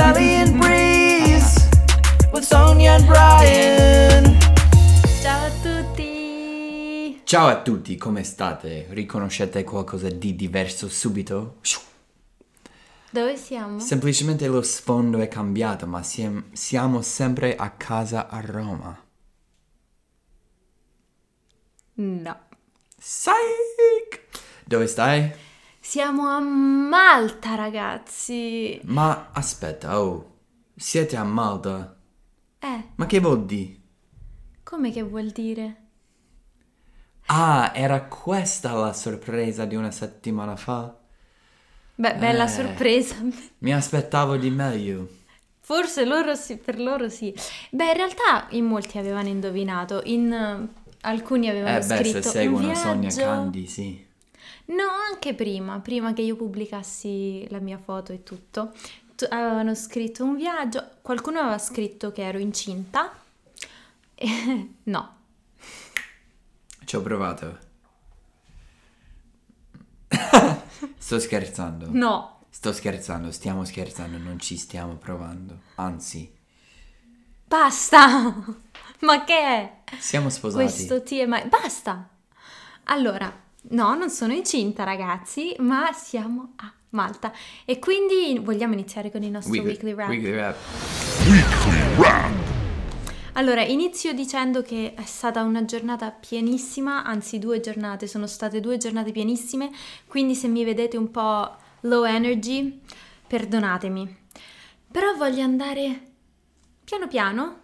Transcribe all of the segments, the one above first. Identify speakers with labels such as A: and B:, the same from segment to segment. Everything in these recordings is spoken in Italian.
A: Italian Breeze with Sonia and Brian.
B: Ciao a tutti!
C: Ciao a tutti, come state? Riconoscete qualcosa di diverso subito?
B: Dove siamo?
C: Semplicemente lo sfondo è cambiato, ma siem- siamo sempre a casa a Roma.
B: No.
C: Psych! Dove stai?
B: Siamo a Malta, ragazzi.
C: Ma aspetta, oh, siete a Malta?
B: Eh,
C: Ma che vuol dire?
B: come che vuol dire?
C: Ah, era questa la sorpresa di una settimana fa?
B: Beh, bella
C: Eh.
B: sorpresa.
C: Mi aspettavo di meglio.
B: Forse loro sì, per loro sì. Beh, in realtà in molti avevano indovinato, in eh, alcuni avevano
C: Eh beh,
B: scritto
C: se
B: un
C: seguono
B: viaggio.
C: Candy, sì.
B: No, anche prima, prima che io pubblicassi la mia foto e tutto. Tu- avevano scritto un viaggio, qualcuno aveva scritto che ero incinta. E- no,
C: Ci ho provato. Sto scherzando.
B: no.
C: Sto scherzando, stiamo scherzando, non ci stiamo provando. Anzi,
B: Basta! Ma che è?
C: siamo sposati.
B: Questo TMI. Basta! Allora, no, non sono incinta, ragazzi, ma siamo a Malta. E quindi vogliamo iniziare con il nostro weekly, wrap.
C: weekly wrap.
B: Allora, inizio dicendo che è stata una giornata pienissima, anzi due giornate, sono state due giornate pienissime, quindi se mi vedete un po' low energy, perdonatemi. Però voglio andare piano piano,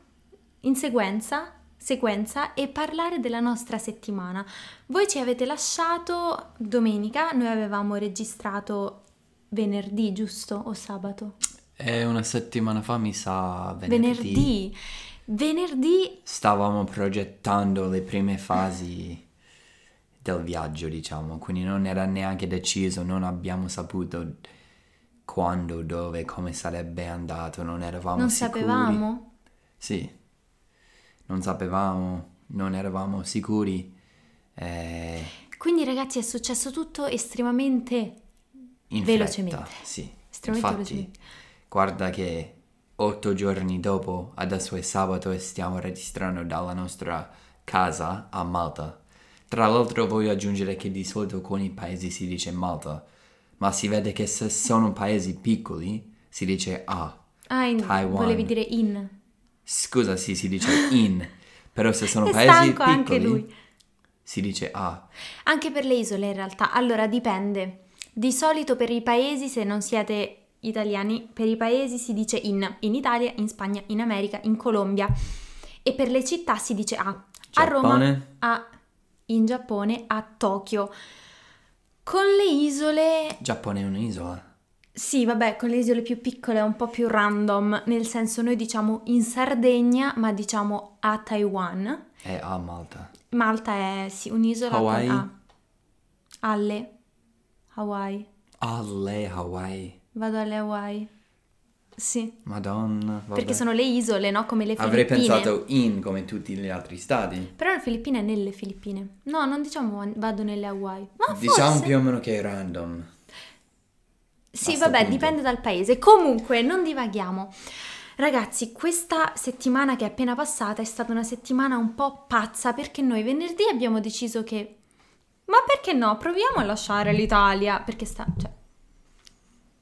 B: in sequenza, sequenza e parlare della nostra settimana. Voi ci avete lasciato domenica, noi avevamo registrato venerdì, giusto? O sabato?
C: E una settimana fa mi sa venerdì.
B: Venerdì. Venerdì
C: Stavamo progettando le prime fasi del viaggio, diciamo, quindi non era neanche deciso, non abbiamo saputo quando, dove, come sarebbe andato, non eravamo
B: non
C: sicuri.
B: sapevamo.
C: Sì, non sapevamo, non eravamo sicuri. eh,
B: Quindi ragazzi è successo tutto estremamente Velocemente.
C: fretta, sì.
B: Estremamente
C: Infatti,
B: velocemente.
C: guarda che otto giorni dopo, adesso è sabato e stiamo registrando dalla nostra casa a Malta. Tra l'altro voglio aggiungere che di solito con i paesi si dice Malta, ma si vede che se sono paesi piccoli si dice A.
B: Ah, in-
C: Taiwan.
B: volevi dire in.
C: Scusa, sì, si dice in, però se sono
B: È
C: paesi
B: stanco
C: piccoli
B: anche lui.
C: si dice A.
B: Anche per le isole in realtà. Allora dipende. Di solito per i paesi, se non siete italiani, per i paesi si dice in. In Italia, in Spagna, in America, in Colombia. E per le città si dice a. A Roma, a, in Giappone, a Tokyo. Con le isole
C: Giappone è un'isola.
B: Sì, vabbè, con le isole più piccole è un po' più random, nel senso noi diciamo in Sardegna, ma diciamo a Taiwan.
C: È a Malta.
B: Malta è sì, un'isola
C: Hawaii?
B: A. Alle Hawaii.
C: Alle Hawaii.
B: Vado alle Hawaii. Sì,
C: Madonna. vabbè.
B: perché sono le isole, no? Come le
C: Avrei
B: Filippine.
C: pensato in come tutti gli altri stati.
B: Però le Filippine è nelle Filippine. No, non diciamo vado nelle Hawaii. Ma
C: Diciamo
B: forse.
C: più o meno che è random.
B: Sì, vabbè,
C: punto.
B: dipende dal paese. Comunque, non divaghiamo. Ragazzi, questa settimana che è appena passata è stata una settimana un po' pazza perché noi venerdì abbiamo deciso che... Ma perché no? Proviamo a lasciare l'Italia perché sta... cioè...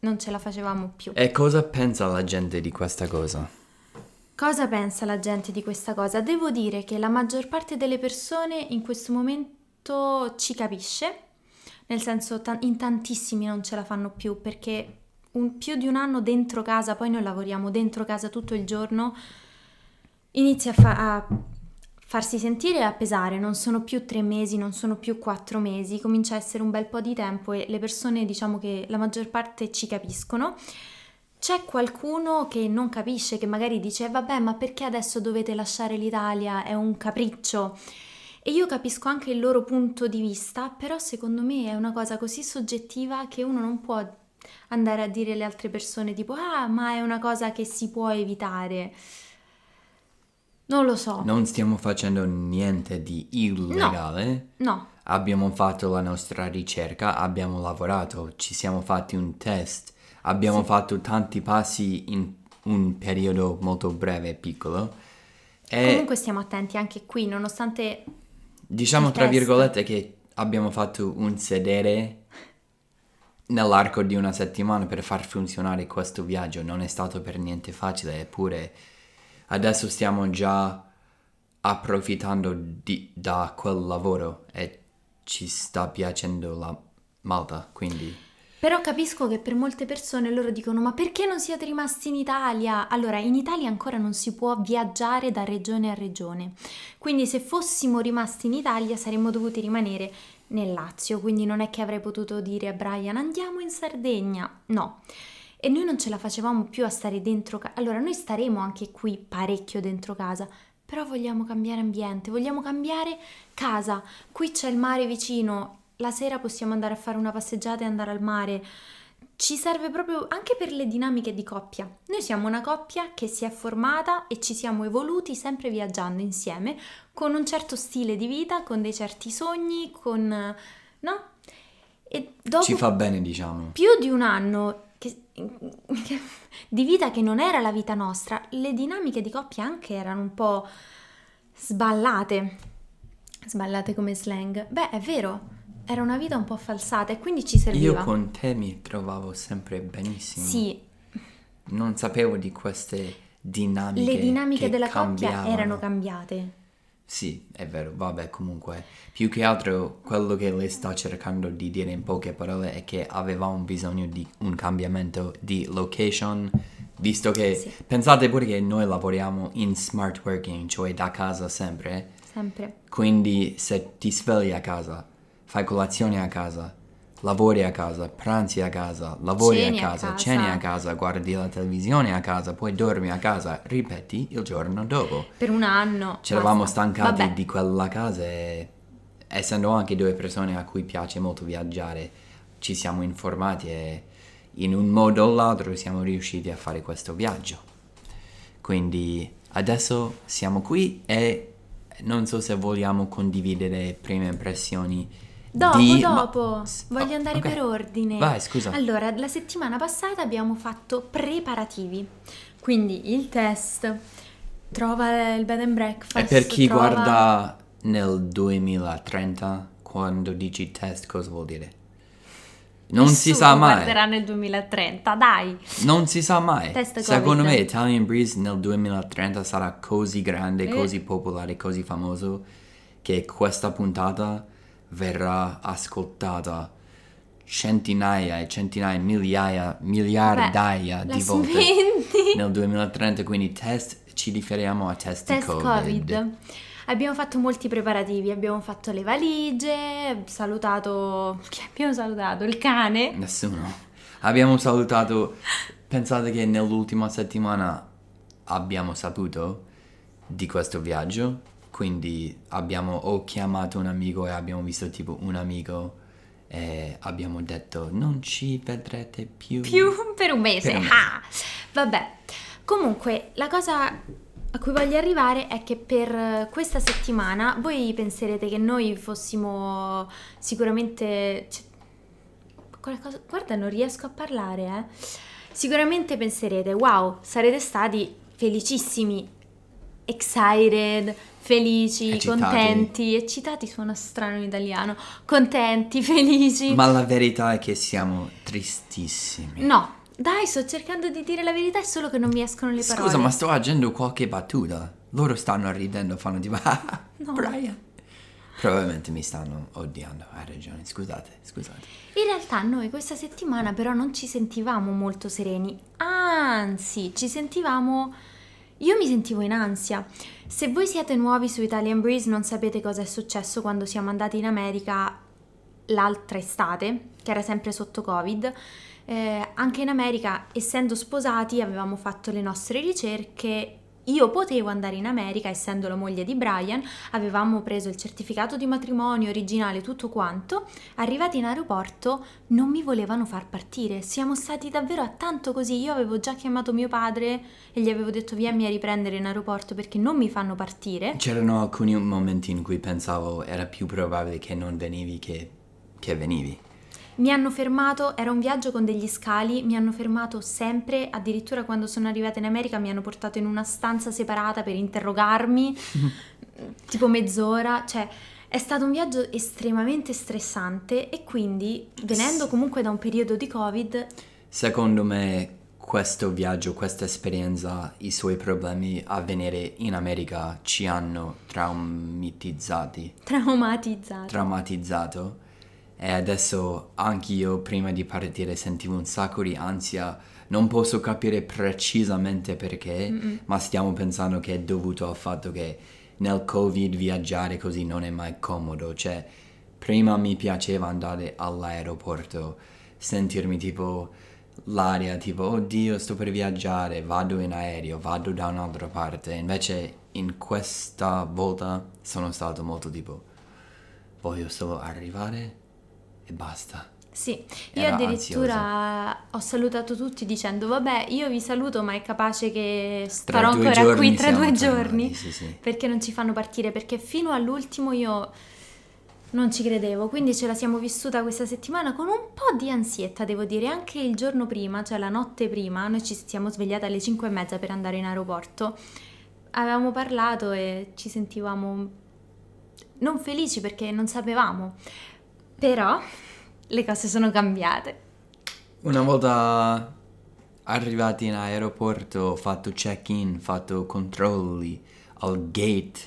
B: Non ce la facevamo più.
C: E cosa pensa la gente di questa cosa?
B: Cosa pensa la gente di questa cosa? Devo dire che la maggior parte delle persone in questo momento ci capisce, nel senso in tantissimi non ce la fanno più perché un- più di un anno dentro casa, poi noi lavoriamo dentro casa tutto il giorno, inizia a, fa- a farsi sentire e a pesare, non sono più tre mesi, non sono più quattro mesi, comincia a essere un bel po' di tempo e le persone diciamo che la maggior parte ci capiscono. C'è qualcuno che non capisce, che magari dice vabbè ma perché adesso dovete lasciare l'Italia? È un capriccio. E io capisco anche il loro punto di vista, però secondo me è una cosa così soggettiva che uno non può andare a dire alle altre persone tipo ah ma è una cosa che si può evitare. Non lo so.
C: Non stiamo facendo niente di illegale.
B: No.
C: Abbiamo fatto la nostra ricerca, abbiamo lavorato, ci siamo fatti un test, abbiamo fatto tanti passi in un periodo molto breve e piccolo. E
B: Comunque stiamo attenti anche qui, nonostante
C: diciamo tra virgolette che abbiamo fatto un sedere nell'arco di una settimana per far funzionare questo viaggio. Non è stato per niente facile, eppure adesso stiamo già approfittando di- da quel lavoro e ci sta piacendo la Malta, quindi
B: Però capisco che per molte persone loro dicono ma perché non siete rimasti in Italia? Allora, in Italia ancora non si può viaggiare da regione a regione, quindi se fossimo rimasti in Italia saremmo dovuti rimanere nel Lazio, quindi non è che avrei potuto dire a Brian andiamo in Sardegna, no. E noi non ce la facevamo più a stare dentro casa. Allora, noi staremo anche qui parecchio dentro casa, però vogliamo cambiare ambiente, vogliamo cambiare casa. Qui c'è il mare vicino, la sera possiamo andare a fare una passeggiata e andare al mare. Ci serve proprio anche per le dinamiche di coppia. Noi siamo una coppia che si è formata e ci siamo evoluti sempre viaggiando insieme, con un certo stile di vita, con dei certi sogni, con... no? E dopo
C: ci fa bene, diciamo.
B: più di un anno che- che- di vita che non era la vita nostra, le dinamiche di coppia anche erano un po' sballate. Sballate come slang. Beh, è vero, era una vita un po' falsata e quindi ci serviva.
C: Io con te mi trovavo sempre benissimo.
B: Sì,
C: Non sapevo di queste dinamiche.
B: le dinamiche
C: che
B: della coppia erano cambiate.
C: Sì, è vero, vabbè, comunque, più che altro quello che lei sta cercando di dire in poche parole è che avevamo bisogno di un cambiamento di location, visto che
B: Sì.
C: pensate pure che noi lavoriamo in smart working, cioè da casa sempre,
B: Sempre.
C: quindi se ti svegli a casa, fai colazione a casa, lavori a casa, pranzi a casa, lavori
B: Ceni
C: a casa,
B: casa.
C: ceni a casa, guardi la televisione a casa, poi dormi a casa, ripeti il giorno dopo.
B: Per un anno.
C: Ci eravamo stancati
B: Vabbè.
C: di quella casa e essendo anche due persone a cui piace molto viaggiare, ci siamo informati e in un modo o l'altro siamo riusciti a fare questo viaggio. Quindi adesso siamo qui e non so se vogliamo condividere prime impressioni.
B: Dopo,
C: di- ma-
B: dopo,
C: S-
B: voglio
C: oh,
B: andare
C: ok.
B: per ordine.
C: Vai, scusa.
B: Allora, la settimana passata abbiamo fatto preparativi, quindi il test, trova il bed and breakfast.
C: E per chi
B: trova-
C: guarda nel 2030, quando dici test, cosa vuol dire? Non si
B: Nessuno
C: sa mai.
B: guarderà nel 2030, dai.
C: Non si sa mai.
B: Test
C: Secondo
B: Covid.
C: me Italian Breeze nel 2030 sarà così grande,
B: Eh.
C: così popolare, così famoso che questa puntata verrà ascoltata centinaia e centinaia, migliaia, miliardaia
B: Beh,
C: di volte
B: smetti.
C: nel 2030. Quindi test ci riferiamo a test,
B: Test
C: COVID.
B: Covid. Abbiamo fatto molti preparativi, abbiamo fatto le valigie, salutato... Chi abbiamo salutato? Il cane?
C: Nessuno. Abbiamo salutato. Pensate che nell'ultima settimana abbiamo saputo di questo viaggio. Quindi abbiamo o chiamato un amico e abbiamo visto tipo un amico e abbiamo detto non ci vedrete più.
B: più per un mese.
C: Per un mese.
B: Ah! Vabbè, comunque la cosa a cui voglio arrivare è che per questa settimana voi penserete che noi fossimo sicuramente... cioè, qualcosa- guarda, non riesco a parlare, eh. Sicuramente penserete, wow, sarete stati felicissimi, excited, felici,
C: Eccitati.
B: contenti, eccitati suona strano in italiano, contenti, felici.
C: Ma la verità è che siamo tristissimi.
B: No, dai, sto cercando di dire la verità, è solo che non mi escono le parole.
C: Scusa, ma sto agendo qualche battuta. Loro stanno ridendo, fanno tipo "Ah,
B: No.
C: Brian. Probabilmente mi stanno odiando, hai ragione, scusate, scusate.
B: In realtà noi questa settimana però non ci sentivamo molto sereni, anzi ci sentivamo... Io mi sentivo in ansia. Se voi siete nuovi su Italian Breeze non sapete cosa è successo quando siamo andati in America l'altra estate, che era sempre sotto Covid. eh, anche in America, essendo sposati, avevamo fatto le nostre ricerche. Io potevo andare in America, essendo la moglie di Brian, avevamo preso il certificato di matrimonio originale, tutto quanto. Arrivati in aeroporto non mi volevano far partire. Siamo stati davvero a tanto così. Io avevo già chiamato mio padre e gli avevo detto vieni a riprendere in aeroporto perché non mi fanno partire.
C: C'erano alcuni momenti in cui pensavo era più probabile che non venivi che, che venivi.
B: Mi hanno fermato, era un viaggio con degli scali, mi hanno fermato sempre, addirittura quando sono arrivata in America mi hanno portato in una stanza separata per interrogarmi, tipo mezz'ora, cioè è stato un viaggio estremamente stressante e quindi venendo comunque da un periodo di Covid,
C: Secondo me questo viaggio, questa esperienza, i suoi problemi a venire in America ci hanno traumatizzati,
B: traumatizzato.
C: traumatizzato e adesso anch'io prima di partire sentivo un sacco di ansia. Non posso capire precisamente perché, ma stiamo pensando che è dovuto al fatto che nel Covid viaggiare così non è mai comodo. Cioè, prima mi piaceva andare all'aeroporto, sentirmi tipo l'aria, tipo, oddio, sto per viaggiare, vado in aereo, vado da un'altra parte. Invece in questa volta sono stato molto tipo, voglio solo arrivare e basta.
B: Sì, io
C: Era
B: addirittura ho salutato tutti dicendo vabbè io vi saluto ma è capace che starò ancora qui tra due giorni
C: tornati, sì, sì.
B: perché non ci fanno partire perché fino all'ultimo io non ci credevo quindi ce la siamo vissuta questa settimana con un po' di ansietta devo dire anche il giorno prima cioè la notte prima noi ci siamo svegliate alle 5 e mezza per andare in aeroporto avevamo parlato e ci sentivamo non felici perché non sapevamo però le cose sono cambiate
C: Una volta arrivati in aeroporto, ho fatto check-in, fatto controlli al gate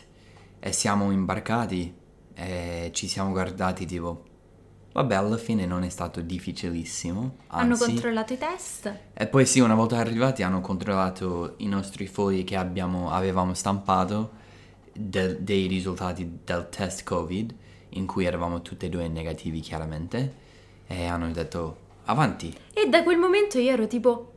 C: e siamo imbarcati e ci siamo guardati tipo, vabbè alla fine non è stato difficilissimo,
B: hanno
C: anzi.
B: controllato i test
C: E poi sì, una volta arrivati hanno controllato i nostri fogli che abbiamo- avevamo stampato del- dei risultati del test Covid, in cui eravamo tutti e due negativi chiaramente, e hanno detto avanti.
B: E da quel momento io ero tipo,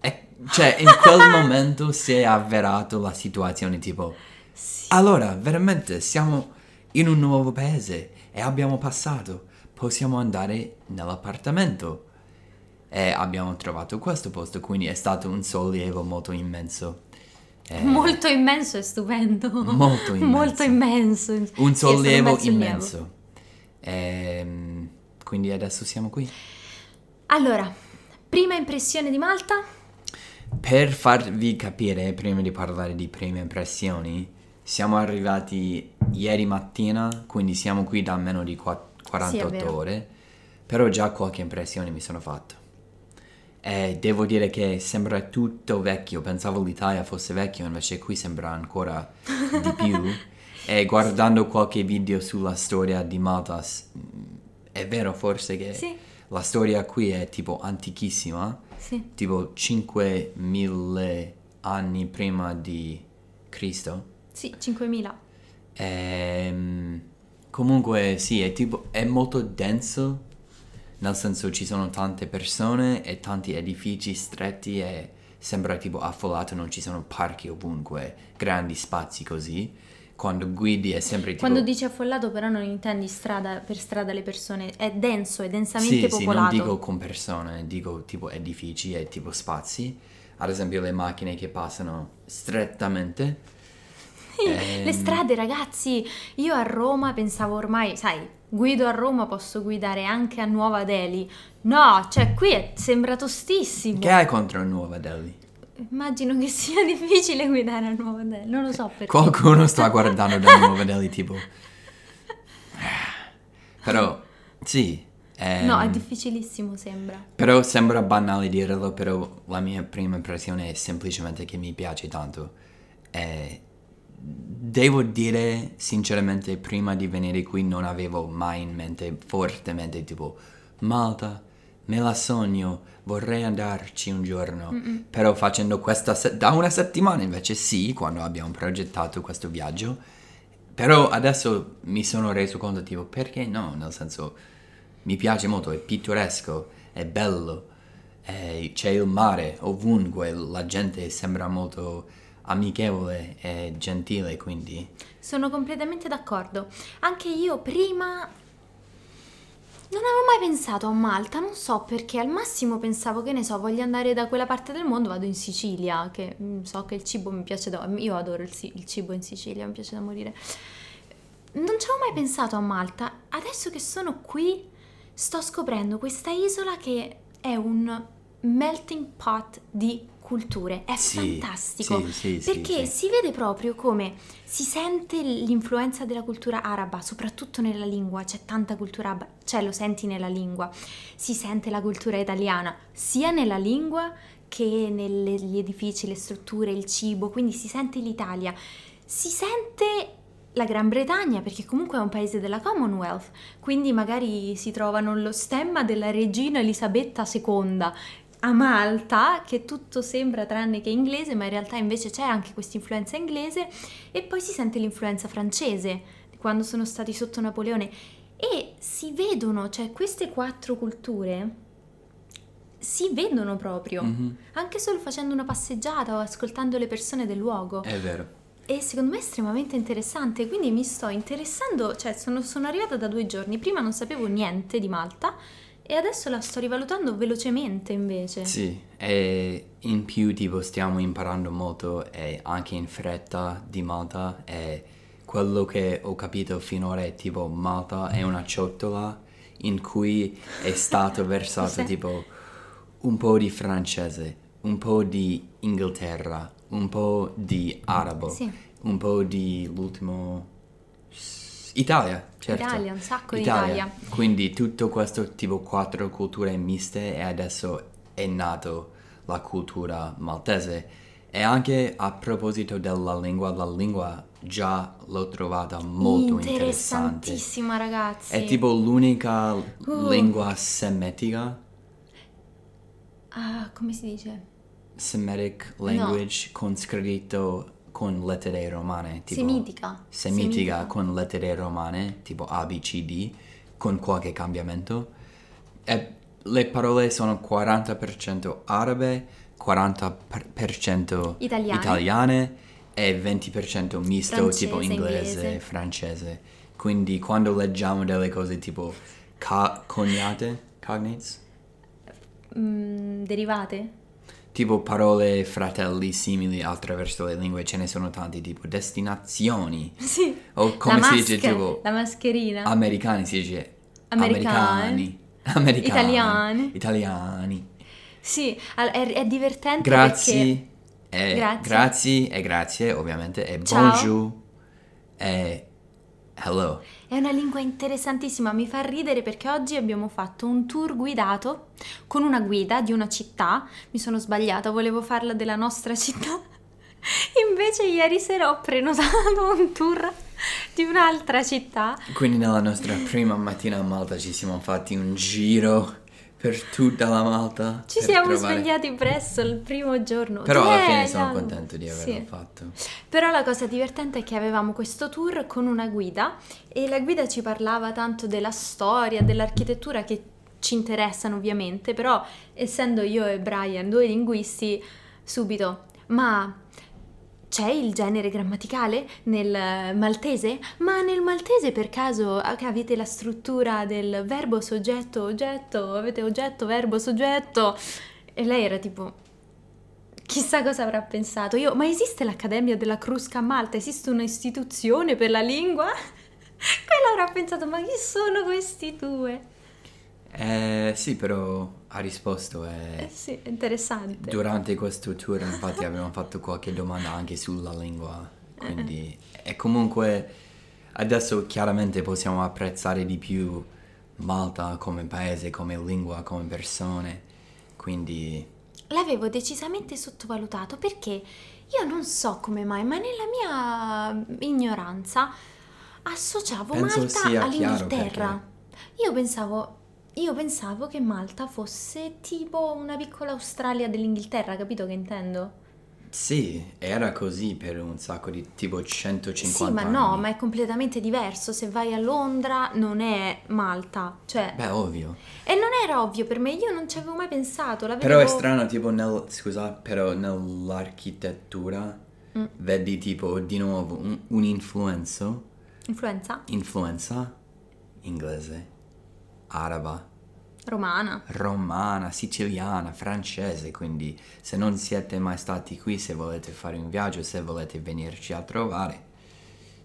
C: E, cioè, in quel momento si è avverato la situazione tipo,
B: sì,
C: allora, veramente siamo in un nuovo paese e abbiamo passato, possiamo andare nell'appartamento. E abbiamo trovato questo posto, quindi è stato un sollievo molto immenso. Eh,
B: molto immenso e stupendo.
C: Molto immenso.
B: Molto immenso. Sì,
C: Un sollievo
B: bel sollievo.
C: immenso. Ehm, quindi adesso siamo qui.
B: Allora, prima impressione di Malta?
C: Per farvi capire, prima di parlare di prime impressioni, siamo arrivati ieri mattina, quindi siamo qui da meno di qua-
B: Sì, è
C: 48
B: vero.
C: ore, però già qualche impressione mi sono fatto. E devo dire che sembra tutto vecchio, pensavo l'Italia fosse vecchio, invece qui sembra ancora di più. e guardando qualche video sulla storia di Malta, s- è vero forse che
B: Sì.
C: la storia qui è tipo antichissima,
B: Sì.
C: tipo 5.000 anni prima di Cristo.
B: Sì, 5.000.
C: Ehm, comunque sì, è tipo è molto denso, nel senso ci sono tante persone e tanti edifici stretti e sembra tipo affollato, non ci sono parchi ovunque, grandi spazi così. Quando guidi è sempre tipo
B: Quando dici affollato però non intendi strada per strada le persone, è denso, è densamente
C: Sì, sì, non
B: popolato.
C: dico con persone, dico tipo edifici e tipo spazi. Ad esempio le macchine che passano strettamente.
B: Le
C: Ehm,
B: strade, ragazzi, io a Roma pensavo ormai, sai, guido a Roma, posso guidare anche a Nuova Delhi. No, cioè qui è- sembra tostissimo.
C: Che hai contro Nuova Delhi?
B: Immagino che sia difficile guidare a Nuova Delhi, non lo so perché.
C: Qualcuno sta guardando da Nuova Delhi tipo... Però, sì. ehm,
B: No, è difficilissimo, sembra.
C: Però sembra banale dirlo, però la mia prima impressione è semplicemente che mi piace tanto. E devo dire sinceramente, prima di venire qui non avevo mai in mente fortemente tipo Malta, me la sogno, vorrei andarci un giorno. Però facendo questa se- da una settimana invece sì, quando abbiamo progettato questo viaggio. Però adesso mi sono reso conto tipo perché no, nel senso mi piace molto, è pittoresco, è bello, eh, c'è il mare ovunque, la gente sembra molto amichevole e gentile, quindi
B: Sono completamente d'accordo. Anche io prima non avevo mai pensato a Malta, non so perché, al massimo pensavo che ne so, voglio andare da quella parte del mondo, vado in Sicilia, che mm, so che il cibo mi piace da... Io adoro il, il cibo in Sicilia, mi piace da morire. Non ci avevo mai pensato a Malta, adesso che sono qui sto scoprendo questa isola che è un melting pot di culture. È
C: Sì,
B: fantastico.
C: sì, sì,
B: perché si vede proprio come si sente l'influenza della cultura araba, soprattutto nella lingua, c'è tanta cultura araba, cioè lo senti nella lingua, si sente la cultura italiana, sia nella lingua che negli edifici, le strutture, il cibo, quindi si sente l'Italia, si sente la Gran Bretagna perché comunque è un paese della Commonwealth, quindi magari si trovano lo stemma della regina Elisabetta II a Malta, che tutto sembra tranne che inglese, ma in realtà invece c'è anche questa influenza inglese e poi si sente l'influenza francese quando sono stati sotto Napoleone e si vedono, cioè queste quattro culture si vedono proprio,
C: Mhm,
B: anche solo facendo una passeggiata o ascoltando le persone del luogo.
C: È vero.
B: E secondo me è estremamente interessante, quindi mi sto interessando, cioè sono, sono arrivata da due giorni, prima non sapevo niente di Malta e adesso la sto rivalutando velocemente invece.
C: Sì, e in più tipo stiamo imparando molto e anche in fretta di Malta e quello che ho capito finora è tipo Malta è una ciotola in cui è stato versato
B: Sì.
C: tipo un po' di francese, un po' di Inghilterra, un po' di arabo,
B: Sì.
C: un po' di l'ultimo Italia, certo.
B: Italia, un sacco di
C: Italia.
B: Italia.
C: Quindi tutto questo tipo quattro culture miste e adesso è nato la cultura maltese. E anche a proposito della lingua, la lingua già l'ho trovata molto interessante.
B: Interessantissima ragazzi.
C: È tipo l'unica
B: Uh.
C: lingua semitica,
B: Ah, come si dice?
C: Semitic language con scritto con lettere romane. Tipo
B: Semitica.
C: Semitica con lettere romane, tipo A, B, C, D, con qualche cambiamento. E le parole sono 40% arabe, 40%
B: Italiane.
C: italiane e 20% misto tipo
B: Francese,
C: inglese,
B: inglese.
C: francese. Quindi quando leggiamo delle cose tipo ca- cognate, cognates,
B: Mm, derivate?
C: Tipo parole fratelli simili attraverso le lingue, ce ne sono tanti, tipo destinazioni.
B: Sì.
C: O come
B: la
C: si dice tipo
B: La mascherina.
C: americani si dice
B: Americani.
C: americani.
B: Italiani.
C: Italiani.
B: Sì, è, è divertente perché...
C: Grazie. E
B: Grazie.
C: grazie e grazie ovviamente e
B: Ciao.
C: bonjour e hello.
B: È una lingua interessantissima, mi fa ridere perché oggi abbiamo fatto un tour guidato con una guida di una città. Mi sono sbagliata, volevo farla della nostra città. Invece ieri sera ho prenotato un tour di un'altra città.
C: Quindi nella nostra prima mattina a Malta ci siamo fatti un giro per tutta la Malta.
B: Ci siamo
C: trovare-
B: svegliati presto il primo giorno.
C: Però alla
B: Eh,
C: fine sono
B: no.
C: contento di averlo
B: Sì.
C: fatto.
B: Però la cosa divertente è che avevamo questo tour con una guida e la guida ci parlava tanto della storia, dell'architettura che ci interessano ovviamente, però essendo io e Brian due linguisti, subito, ma c'è il genere grammaticale nel eh, maltese? Ma nel maltese per caso ah, avete la struttura del verbo soggetto oggetto, avete oggetto verbo soggetto? E lei era tipo Chissà cosa avrà pensato. Io, ma esiste l'Accademia della Crusca a Malta? Esiste un'istituzione per la lingua? Quella avrà pensato, ma chi sono questi due?
C: Eh, sì, però ha risposto
B: Eh
C: e
B: sì, è interessante.
C: durante questo tour infatti abbiamo fatto qualche domanda anche sulla lingua,
B: Eh,
C: quindi e comunque adesso chiaramente possiamo apprezzare di più Malta come paese, come lingua, come persone, quindi
B: L'avevo decisamente sottovalutato perché io non so come mai, ma nella mia ignoranza associavo
C: Penso
B: Malta all'Inghilterra. Io pensavo, io pensavo che Malta fosse tipo una piccola Australia dell'Inghilterra, capito che intendo?
C: sì, era così per un sacco di tipo 150
B: Sì, ma
C: anni.
B: no, ma è completamente diverso. Se vai a Londra non è Malta, cioè...
C: Beh, ovvio.
B: E non era ovvio per me, io non ci avevo mai pensato. l'avevo-
C: Però è strano, tipo nel, scusa, però nell'architettura
B: Mm.
C: vedi tipo di nuovo un, un'influenza,
B: Influenza
C: influenza inglese, araba,
B: romana.
C: romana, siciliana, francese, quindi se non siete mai stati qui, se volete fare un viaggio, se volete venirci a trovare,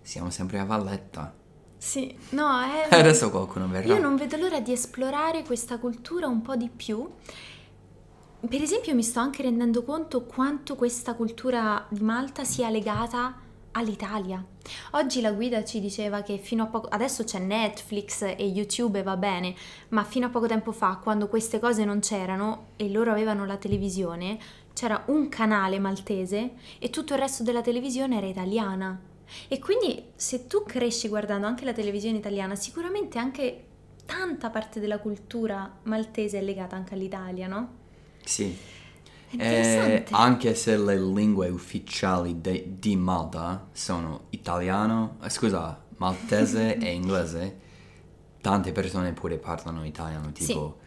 C: siamo sempre a Valletta.
B: Sì, no, è...
C: Adesso qualcuno verrà.
B: Io non vedo l'ora di esplorare questa cultura un po' di più. Per esempio, mi sto anche rendendo conto quanto questa cultura di Malta sia legata all'Italia. Oggi la guida ci diceva che fino a poco adesso c'è Netflix e YouTube e va bene, ma fino a poco tempo fa, quando queste cose non c'erano e loro avevano la televisione, c'era un canale maltese e tutto il resto della televisione era italiana. E quindi se tu cresci guardando anche la televisione italiana, sicuramente anche tanta parte della cultura maltese è legata anche all'Italia, no?
C: Sì.
B: È
C: Eh, anche se le lingue ufficiali de- di Malta sono italiano, eh, scusa, maltese e inglese, tante persone pure parlano italiano,
B: Sì.
C: tipo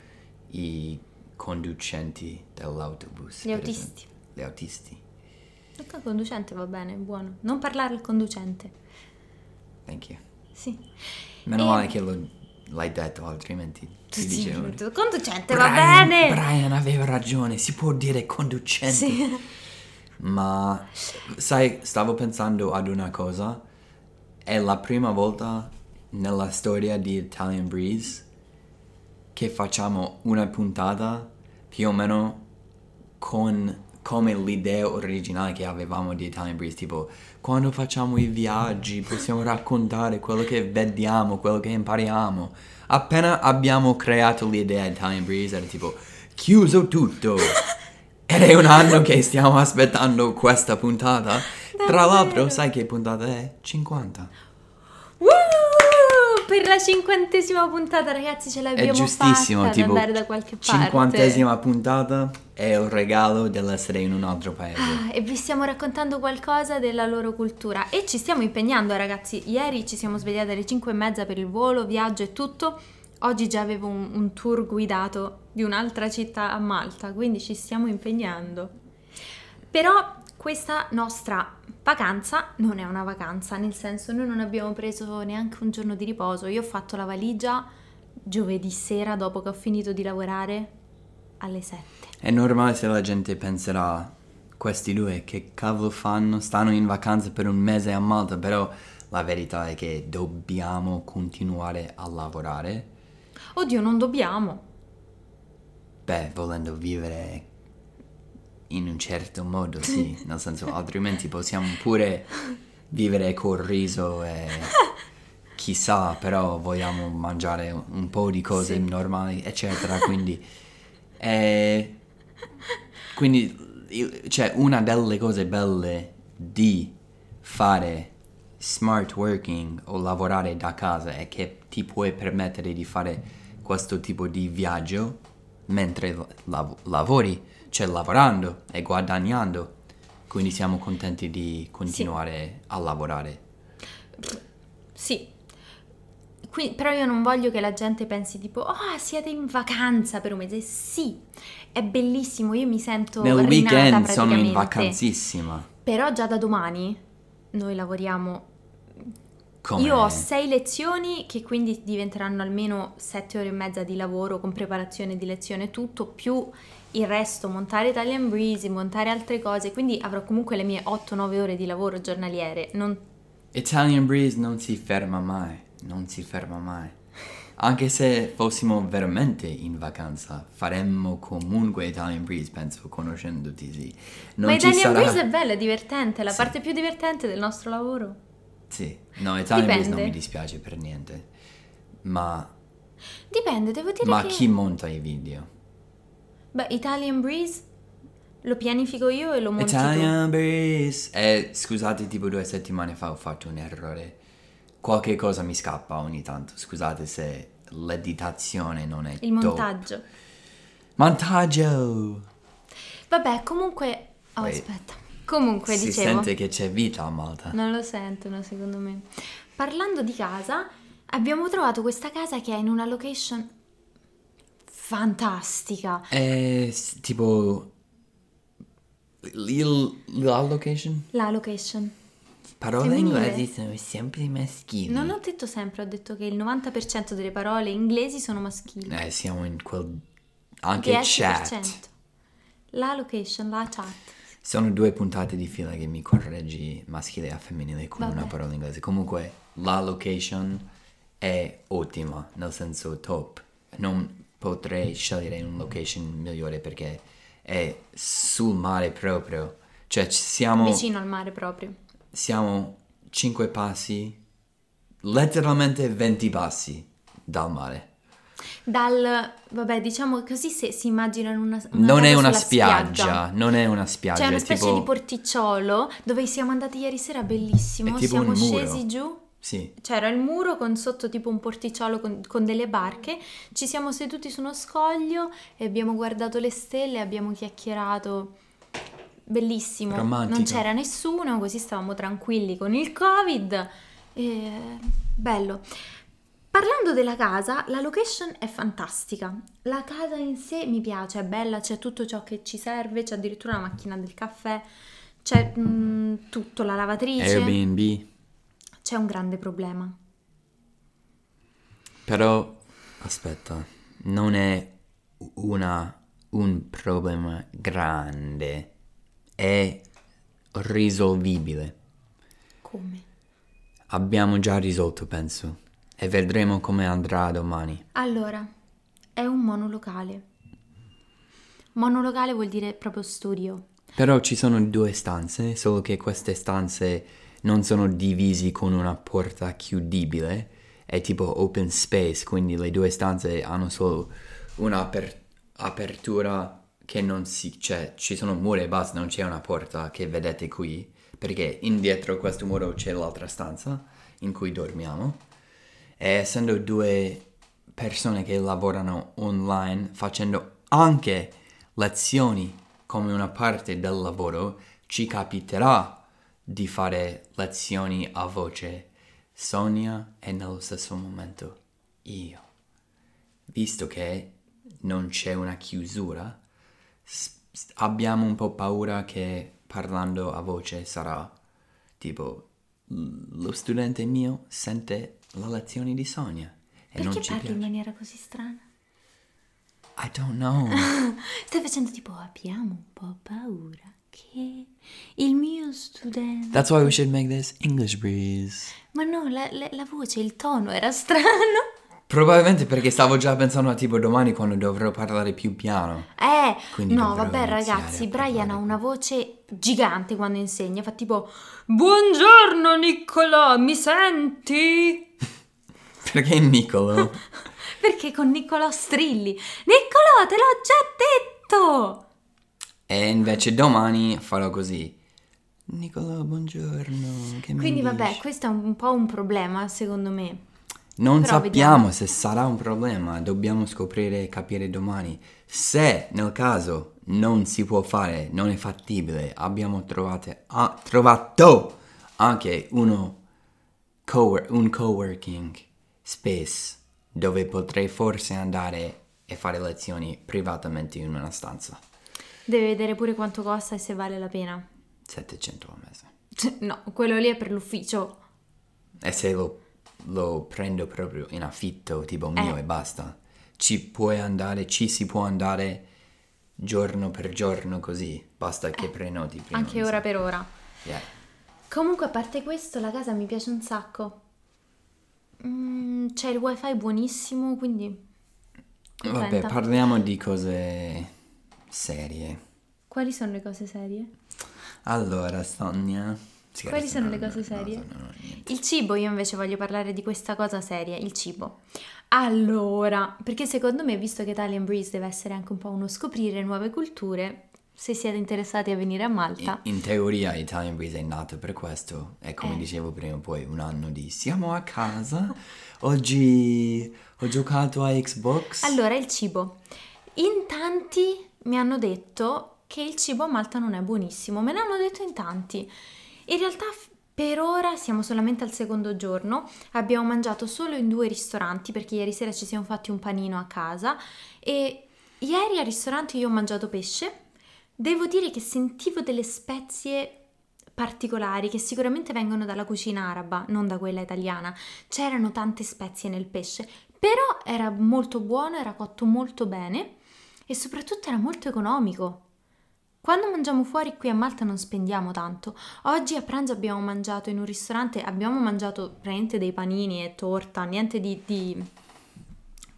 C: i conducenti dell'autobus.
B: Gli autisti.
C: esempio. Gli autisti.
B: Ecco, il conducente va bene, buono. Non parlare al conducente.
C: Thank you.
B: Sì.
C: Meno
B: E-
C: male che lo- l'hai detto, altrimenti ti
B: Sì, conducente va
C: Brian-
B: bene.
C: Brian aveva ragione, si può dire conducente.
B: Sì.
C: Ma sai, stavo pensando ad una cosa. È la prima volta nella storia di Italian Breeze che facciamo una puntata più o meno con come l'idea originale che avevamo di Italian Breeze, tipo quando facciamo i viaggi possiamo raccontare quello che vediamo, quello che impariamo. Appena abbiamo creato l'idea di Italian Breeze era tipo chiuso tutto. Ed è un anno che stiamo aspettando questa puntata. Tra l'altro, sai che puntata è? 50.
B: Woo! Per la cinquantesima puntata, ragazzi, ce l'abbiamo fatta ad
C: tipo
B: andare da qualche parte.
C: cinquantesima puntata è il regalo dell'essere in un altro paese.
B: Ah, e vi stiamo raccontando qualcosa della loro cultura e ci stiamo impegnando ragazzi. Ieri ci siamo svegliati alle 5 e mezza per il volo, viaggio e tutto. Oggi già avevo un, un tour guidato di un'altra città a Malta, quindi ci stiamo impegnando. Però questa nostra vacanza non è una vacanza, nel senso noi non abbiamo preso neanche un giorno di riposo. Io ho fatto la valigia giovedì sera dopo che ho finito di lavorare alle 7.
C: È normale se la gente penserà, questi due che cavolo fanno? Stanno in vacanza per un mese a Malta, però la verità è che dobbiamo continuare a lavorare.
B: Oddio, non dobbiamo.
C: Beh, volendo vivere in un certo modo, sì, nel senso altrimenti possiamo pure vivere col riso e chissà, però vogliamo mangiare un po' di cose
B: Sì.
C: normali, eccetera, quindi eh, quindi cioè una delle cose belle di fare smart working o lavorare da casa è che ti puoi permettere di fare questo tipo di viaggio mentre lav- lavori, cioè lavorando e guadagnando. Quindi siamo contenti di continuare a lavorare.
B: Sì. Qui- però io non voglio che la gente pensi tipo, oh, siete in vacanza per un mese. Sì, è bellissimo, io mi sento
C: Nel weekend sono in vacanzissima.
B: Però già da domani noi lavoriamo.
C: Come?
B: Io ho sei lezioni che quindi diventeranno almeno sette ore e mezza di lavoro con preparazione di lezione tutto, più il resto, montare Italian Breeze, montare altre cose, quindi avrò comunque le mie 8-9 ore di lavoro giornaliere. Non
C: Italian Breeze non si ferma mai, non si ferma mai. Anche se fossimo veramente in vacanza, faremmo comunque Italian Breeze, penso, conoscendoti, sì. Non
B: Ma Italian
C: sarà...
B: Breeze è bella, è divertente, è la
C: Sì.
B: parte più divertente del nostro lavoro.
C: Sì, no, Italian Breeze non
B: Dipende.
C: mi dispiace per niente. Ma,
B: Dipende, devo dire
C: ma
B: che...
C: chi monta i video?
B: Beh, Italian Breeze lo pianifico io e lo monti tu.
C: Italian Breeze! Eh, scusate, tipo due settimane fa ho fatto un errore. Qualche cosa mi scappa ogni tanto, scusate se l'editazione non è
B: Il
C: top.
B: montaggio.
C: Montaggio!
B: Vabbè, comunque... Oh,
C: Wait.
B: aspetta. Comunque,
C: si
B: dicevo...
C: sente che c'è vita a Malta.
B: Non lo sentono, secondo me. Parlando di casa, abbiamo trovato questa casa che è in una location fantastica.
C: È tipo... Il, la location?
B: La location.
C: Parole inglesi sono sempre maschili.
B: Non ho detto sempre, ho detto che il 90% delle parole inglesi sono maschili.
C: Eh, siamo in quel... Anche
B: 10%.
C: chat.
B: La location, la chat.
C: Sono due puntate di fila che mi correggi maschile e femminile con
B: Vabbè.
C: una parola inglese. Comunque, la location è ottima, nel senso top. Non potrei scegliere una location migliore perché è sul mare proprio. Cioè ci siamo,
B: Vicino al mare proprio.
C: siamo 5 passi, letteralmente 20 passi dal mare.
B: Dal, vabbè, diciamo così se si immaginano una, una
C: non è una
B: sulla
C: spiaggia, non è una spiaggia,
B: C'è una
C: è
B: specie
C: tipo...
B: di porticciolo dove siamo andati ieri sera, bellissimo.
C: È tipo
B: siamo
C: un muro.
B: scesi giù.
C: Sì,
B: C'era il muro con sotto tipo un porticciolo con, con delle barche. Ci siamo seduti su uno scoglio e abbiamo guardato le stelle, abbiamo chiacchierato. Bellissimo.
C: Romantico.
B: Non c'era nessuno, così stavamo tranquilli con il Covid. E... Bello. Parlando della casa, la location è fantastica. La casa in sé mi piace, è bella, c'è tutto ciò che ci serve, c'è addirittura la macchina del caffè, c'è mm, tutto, la lavatrice.
C: Airbnb,
B: C'è un grande problema.
C: però aspetta, non è una, un problema grande, è risolvibile.
B: Come?
C: Abbiamo già risolto, penso, e vedremo come andrà domani.
B: Allora, è un monolocale. Monolocale vuol dire proprio studio.
C: Però ci sono due stanze, solo che queste stanze non sono divisi con una porta chiudibile, è tipo open space, quindi le due stanze hanno solo un'apertura che non si... cioè ci sono muri e basta, non c'è una porta che vedete qui, perché indietro questo muro c'è l'altra stanza in cui dormiamo. E essendo due persone che lavorano online facendo anche lezioni come una parte del lavoro, ci capiterà di fare lezioni a voce Sonia e nello stesso momento io. Visto che non c'è una chiusura, s- abbiamo un po' paura che parlando a voce sarà tipo "L- lo studente mio sente la lezione di Sonia e non
B: Perché
C: ci
B: parli in
C: piace.
B: maniera così strana?
C: I don't know.
B: Stai facendo tipo abbiamo un po' paura che il mio studente...
C: That's why we should make this English breeze.
B: Ma no, la, la- la voce, il tono era strano.
C: Probabilmente perché stavo già pensando a tipo domani quando dovrò parlare più piano.
B: Eh,
C: Quindi
B: no, vabbè ragazzi, Brian ha una voce gigante quando insegna, fa tipo Buongiorno Niccolò, mi senti?
C: Perché Nicolo?
B: Perché con Niccolò strilli. Niccolò, te l'ho già detto!
C: E invece domani farò così. Nicolo, buongiorno.
B: Quindi vabbè,
C: dici?
B: questo è un po' un problema secondo me.
C: Non
B: però
C: sappiamo
B: vediamo.
C: se sarà un problema, dobbiamo scoprire e capire domani. Se nel caso non si può fare, non è fattibile, abbiamo trovate- ah, trovato anche uno cowork- un coworking space dove potrei forse andare e fare lezioni privatamente in una stanza.
B: Deve vedere pure quanto costa e se vale la pena.
C: 700 al mese.
B: Cioè, No, quello lì è per l'ufficio.
C: E se lo, lo prendo proprio in affitto, tipo mio
B: Eh.
C: e basta, ci puoi andare, ci si può andare giorno per giorno così, basta che prenoti prima.
B: Eh, Anche ora per ora.
C: Yeah.
B: Comunque, a parte questo, la casa mi piace un sacco. Mm, c'è il wifi buonissimo, quindi...
C: Vabbè,
B: contenta.
C: parliamo di cose serie.
B: Quali sono le cose serie?
C: Allora, Sonia... Sì,
B: Quali sono
C: non-
B: le cose serie?
C: ho niente.
B: Il cibo, io invece voglio parlare di questa cosa seria, il cibo. Allora, perché secondo me, visto che Italian Breeze deve essere anche un po' uno scoprire nuove culture, se siete interessati a venire a Malta,
C: In, in teoria Italian Breeze è nato per questo e come
B: Eh.
C: dicevo prima poi un anno di siamo a casa, oggi ho giocato a Xbox.
B: Allora, il cibo. In tanti mi hanno detto che il cibo a Malta non è buonissimo, me l'hanno detto in tanti. In realtà per ora siamo solamente al secondo giorno, abbiamo mangiato solo in due ristoranti perché ieri sera ci siamo fatti un panino a casa e ieri al ristorante io ho mangiato pesce. Devo dire che sentivo delle spezie particolari che sicuramente vengono dalla cucina araba, non da quella italiana. C'erano tante spezie nel pesce, però era molto buono, era cotto molto bene e soprattutto era molto economico. Quando mangiamo fuori qui a Malta non spendiamo tanto. Oggi a pranzo abbiamo mangiato in un ristorante, abbiamo mangiato praticamente dei panini e torta, niente di, di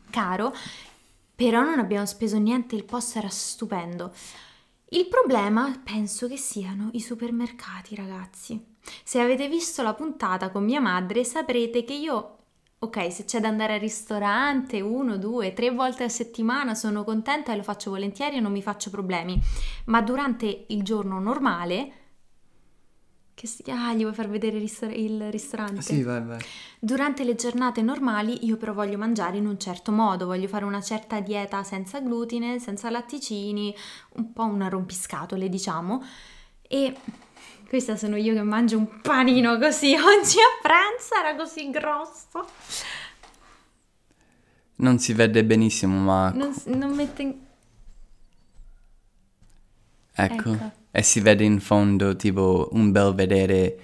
B: caro, però non abbiamo speso niente, il posto era stupendo. Il problema penso che siano i supermercati, ragazzi. Se avete visto la puntata con mia madre saprete che io ok, se c'è da andare al ristorante uno, due, tre volte a settimana sono contenta e lo faccio volentieri e non mi faccio problemi, ma durante il giorno normale, che si... Ah, gli vuoi far vedere il, ristor- il ristorante?
C: Sì, vai, vai.
B: Durante le giornate normali io però voglio mangiare in un certo modo, voglio fare una certa dieta senza glutine, senza latticini, un po' una rompiscatole diciamo, e questa sono io che mangio un panino così. Oggi a pranzo era così grosso.
C: Non si vede benissimo, ma...
B: Non, non mette in...
C: Ecco.
B: ecco.
C: E si vede in fondo tipo un bel vedere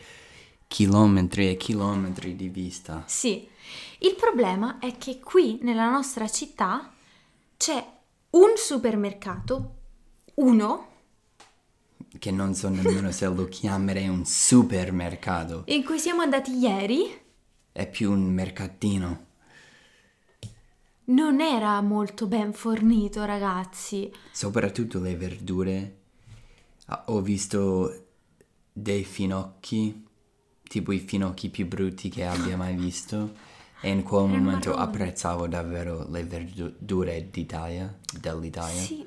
C: chilometri e chilometri di vista.
B: Sì. Il problema è che qui nella nostra città c'è un supermercato, uno,
C: Che non so nemmeno se lo chiamerei un supermercato.
B: in cui siamo andati ieri.
C: È più un mercatino.
B: Non era molto ben fornito, ragazzi.
C: Soprattutto le verdure. Ah, Ho visto dei finocchi, tipo i finocchi più brutti che abbia mai visto. E in quel
B: Erano
C: momento
B: marroni.
C: apprezzavo davvero le verdure d'Italia, dell'Italia.
B: Sì.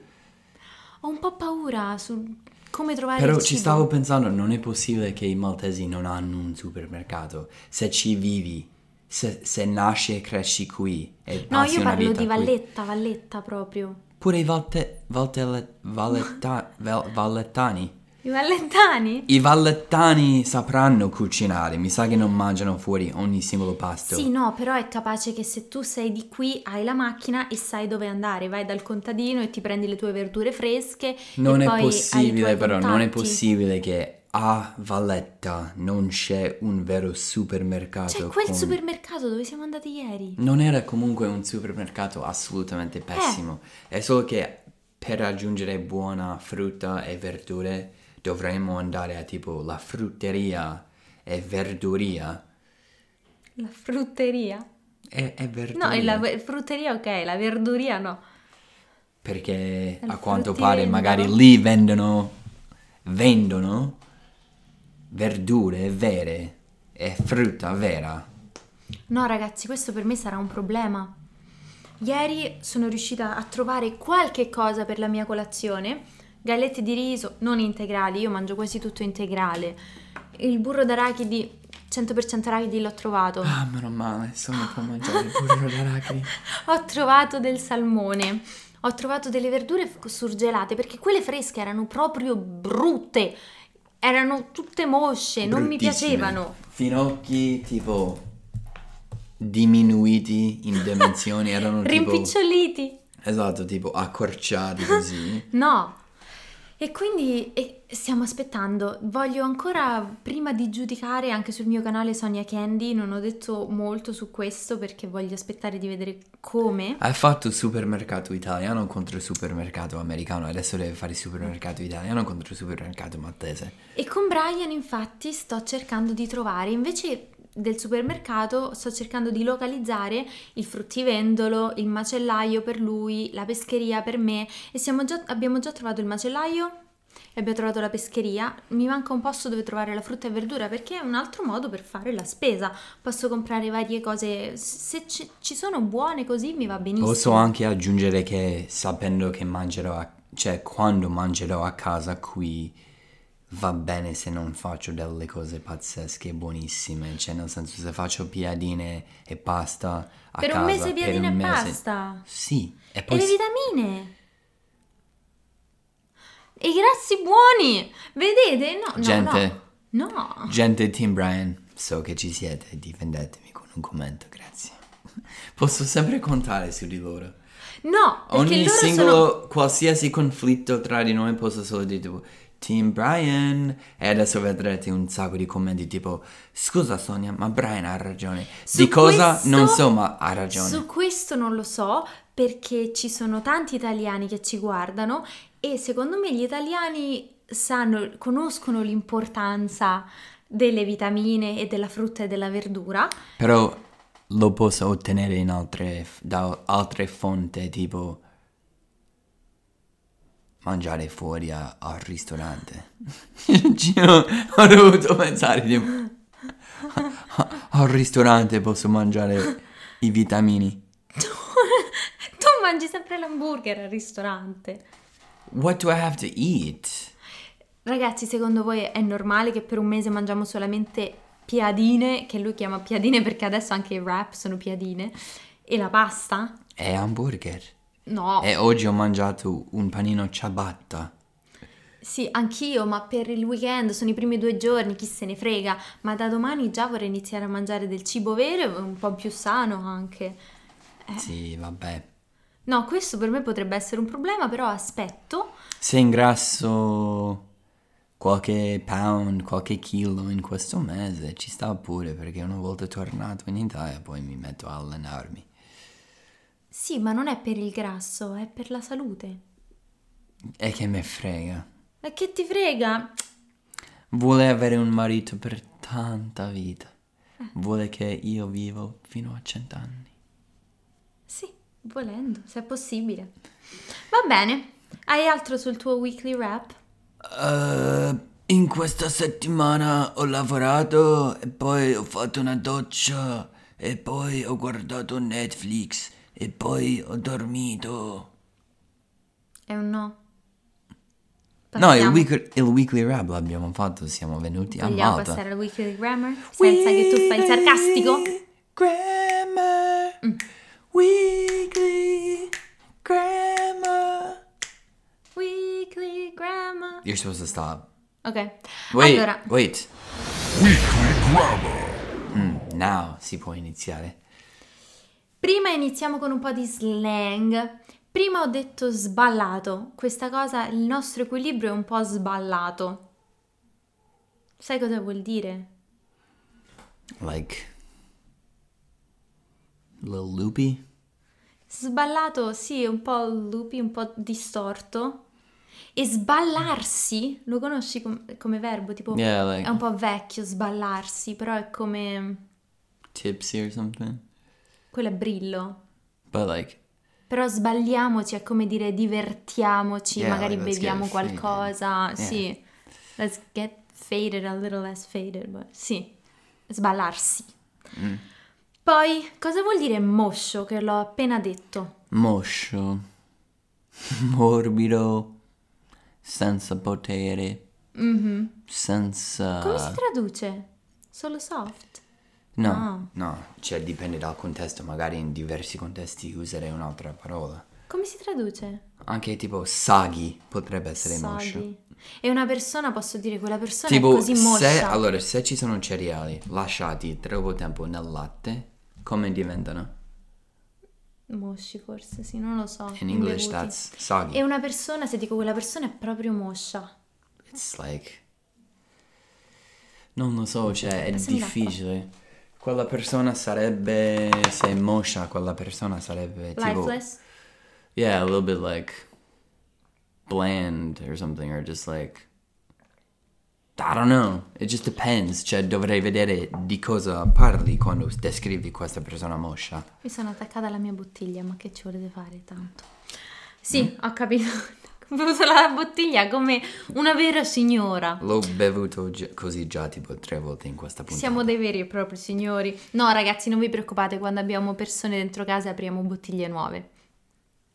B: Ho un po' paura su come trovare
C: Però ci stavo pensando, non è possibile che i maltesi non hanno un supermercato. Se ci vivi, se, se nasci e cresci qui e
B: No, io parlo di
C: qui.
B: Valletta, Valletta proprio.
C: Pure i valte, valte- valletta- val- vallettani.
B: I vallettani?
C: I vallettani sapranno cucinare, mi sa che non mangiano fuori ogni singolo pasto.
B: Sì, no, però è capace che se tu sei di qui hai la macchina e sai dove andare, vai dal contadino e ti prendi le tue verdure fresche.
C: Non è possibile però, non è
B: contatti.
C: possibile che a Valletta non c'è un vero supermercato.
B: C'è quel
C: con-
B: supermercato dove siamo andati ieri.
C: Non era comunque un supermercato assolutamente
B: Eh.
C: pessimo. È solo che per raggiungere buona frutta e verdure dovremmo andare a tipo la frutteria e verduria.
B: La frutteria?
C: E, e verduria.
B: No, la ve- frutteria ok, la verduria no.
C: Perché
B: Il
C: a quanto pare magari lì vendono, vendono verdure vere e frutta vera.
B: No, ragazzi, questo per me sarà un problema. Ieri sono riuscita a trovare qualche cosa per la mia colazione. Gallette di riso non integrali, io mangio quasi tutto integrale. Il burro d'arachidi, 100% arachidi l'ho trovato.
C: Ah, meno male, sono per mangiare il burro d'arachidi.
B: Ho trovato del salmone. Ho trovato delle verdure surgelate perché quelle fresche erano proprio brutte. Erano tutte mosce, non mi piacevano.
C: Finocchi tipo diminuiti in dimensioni, erano tipo...
B: Rimpiccioliti.
C: Esatto, tipo accorciati così.
B: No. E quindi e stiamo aspettando. Voglio ancora, prima di giudicare anche sul mio canale Sonia Candy, non ho detto molto su questo perché voglio aspettare di vedere come.
C: Hai fatto il supermercato italiano contro il supermercato americano, adesso deve fare il supermercato italiano contro il supermercato maltese.
B: E con Brian infatti sto cercando di trovare, invece del supermercato, sto cercando di localizzare il fruttivendolo, il macellaio per lui, la pescheria per me e già- abbiamo già trovato il macellaio e abbiamo trovato la pescheria. Mi manca un posto dove trovare la frutta e verdura perché è un altro modo per fare la spesa. Posso comprare varie cose, se ci, ci sono buone così mi va benissimo.
C: Posso anche aggiungere che sapendo che mangerò, a- cioè quando mangerò a casa qui va bene se non faccio delle cose pazzesche e buonissime, cioè nel senso se faccio piadine e pasta a
B: Per
C: casa
B: un mese piadine
C: un
B: e
C: mese-
B: pasta.
C: Sì, e
B: E
C: poi
B: le
C: s-
B: vitamine. E i grassi buoni. Vedete? No, no,
C: Gente.
B: no. No.
C: gente Team Brian, so che ci siete, difendetemi con un commento, grazie. Posso sempre contare su di loro.
B: No,
C: Ogni singolo,
B: sono...
C: qualsiasi conflitto tra di noi posso solo dire tipo Team Brian. E adesso vedrete un sacco di commenti tipo scusa Sonia ma Brian ha ragione.
B: Su
C: di cosa
B: questo-
C: non so ma ha ragione.
B: Su questo non lo so perché ci sono tanti italiani che ci guardano e secondo me gli italiani sanno, conoscono l'importanza delle vitamine e della frutta e della verdura.
C: Però lo posso ottenere in altre, da altre fonti, tipo mangiare fuori a- al ristorante. Io ho dovuto pensare, tipo, al ristorante posso mangiare i vitamini.
B: Tu mangi sempre l'hamburger al ristorante.
C: What do I have to eat?
B: Ragazzi, secondo voi è normale che per un mese mangiamo solamente piadine, che lui chiama piadine perché adesso anche i wrap sono piadine, e la pasta?
C: È hamburger.
B: No,
C: E oggi ho mangiato un panino ciabatta.
B: sì, anch'io, ma per il weekend sono i primi due giorni, chi se ne frega, ma da domani già vorrei iniziare a mangiare del cibo vero e un po' più sano anche.
C: Sì, vabbè.
B: No, questo per me potrebbe essere un problema, però aspetto.
C: Se ingrasso qualche pound, qualche chilo in questo mese, ci sta pure perché una volta tornato in Italia poi mi metto a allenarmi.
B: Sì, ma non è per il grasso, è per la salute.
C: E che me frega.
B: E che ti frega?
C: Vuole avere un marito per tanta vita. Vuole che io vivo fino a cent'anni.
B: Sì, volendo, se è possibile. Va bene. Hai altro sul tuo weekly wrap?
C: Eh, in questa settimana ho lavorato e poi ho fatto una doccia e poi ho guardato Netflix e poi ho dormito.
B: È un no.
C: No, il,
B: Passiamo.
C: weekly, il weekly rap l'abbiamo fatto, siamo venuti a
B: Vogliamo
C: Malta.
B: passare al weekly grammar? Senza che tu fai il sarcastico?
C: Grammar.
B: Mm.
C: Weekly grammar.
B: Weekly grammar.
C: You're supposed to stop.
B: Ok.
C: Wait,
B: Allora,
C: wait. Mm, now si può iniziare.
B: Prima iniziamo con un po' di slang. Prima ho detto sballato. Questa cosa, il nostro equilibrio è un po' sballato. Sai cosa vuol dire?
C: Like. Little loopy?
B: Sballato, sì, un po' loopy, un po' distorto. E sballarsi, lo conosci com- come verbo? Tipo,
C: Yeah, like
B: è un po' vecchio sballarsi, però è come...
C: tipsy or something.
B: Quello è brillo.
C: But like,
B: Però sbagliamoci, è come dire divertiamoci,
C: Yeah,
B: magari
C: like,
B: beviamo qualcosa.
C: Yeah.
B: Sì, let's get faded, a little less faded, but sì, sballarsi.
C: Mm.
B: Poi, cosa vuol dire moscio, che l'ho appena detto?
C: moscio, morbido, senza potere, senza...
B: Mhm. Come si traduce? Solo soft?
C: No,
B: Ah.
C: no, cioè dipende dal contesto, magari in diversi contesti userei un'altra parola.
B: Come si traduce?
C: Anche tipo saghi potrebbe essere moscio.
B: Soggy. E una persona, posso dire, quella persona
C: Tipo,
B: è così moscia.
C: se, allora, se ci sono cereali lasciati troppo tempo nel latte, come diventano?
B: Mosci forse, sì, non lo so.
C: In English
B: imbevuti.
C: that's soggy.
B: E una persona, se dico quella persona è proprio moscia.
C: It's like... Non lo so, cioè è
B: Passami
C: difficile. Quella persona sarebbe... Se è moscia, quella persona sarebbe tipo...
B: Lifeless.
C: Yeah, a little bit like... Bland or something, or just like... I don't know. It just depends. Cioè, dovrei vedere di cosa parli quando descrivi questa persona moscia.
B: Mi sono attaccata alla mia bottiglia, ma che ci volete fare tanto? Sì,
C: Mm.
B: ho capito. Bevuto la bottiglia come una vera signora.
C: L'ho bevuto gi- così già tipo tre volte in questa puntata.
B: Siamo dei veri e propri signori. No, ragazzi, non vi preoccupate, quando abbiamo persone dentro casa apriamo bottiglie nuove.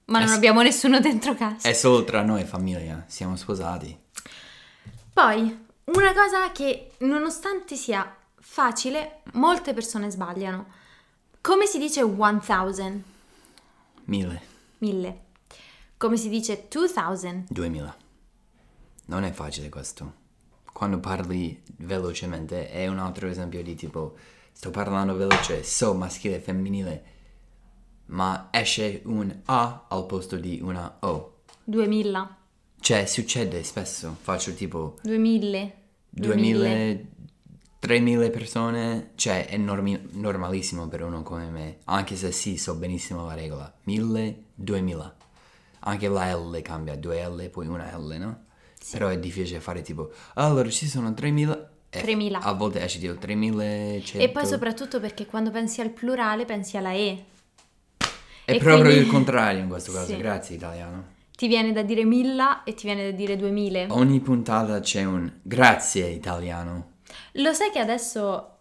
B: Ma
C: Eh
B: non
C: sì.
B: abbiamo nessuno dentro casa.
C: È solo tra noi famiglia, siamo sposati.
B: Poi, una cosa che nonostante sia facile, molte persone sbagliano. Come si dice 1000?
C: Mille,
B: Mille. Come si dice 2000?
C: duemila. Non è facile questo. Quando parli velocemente è un altro esempio di tipo sto parlando veloce, so maschile e femminile, ma esce un A al posto di una O.
B: 2000.
C: Cioè succede spesso, faccio tipo
B: 2000.
C: 2000, 3000 persone, cioè è normi- normalissimo per uno come me, anche se sì, so benissimo la regola. 1000, 2000. Anche la L cambia, due L poi una L, no? Però è difficile fare tipo, allora ci sono 3000... e
B: 3000.
C: A volte esce tipo 3100.
B: E poi soprattutto perché quando pensi al plurale pensi alla E.
C: È
B: e
C: proprio
B: quindi-
C: il contrario in questo caso,
B: Sì.
C: grazie italiano.
B: Ti viene da dire milla e ti viene da dire duemila.
C: Ogni puntata c'è un grazie italiano.
B: Lo sai che adesso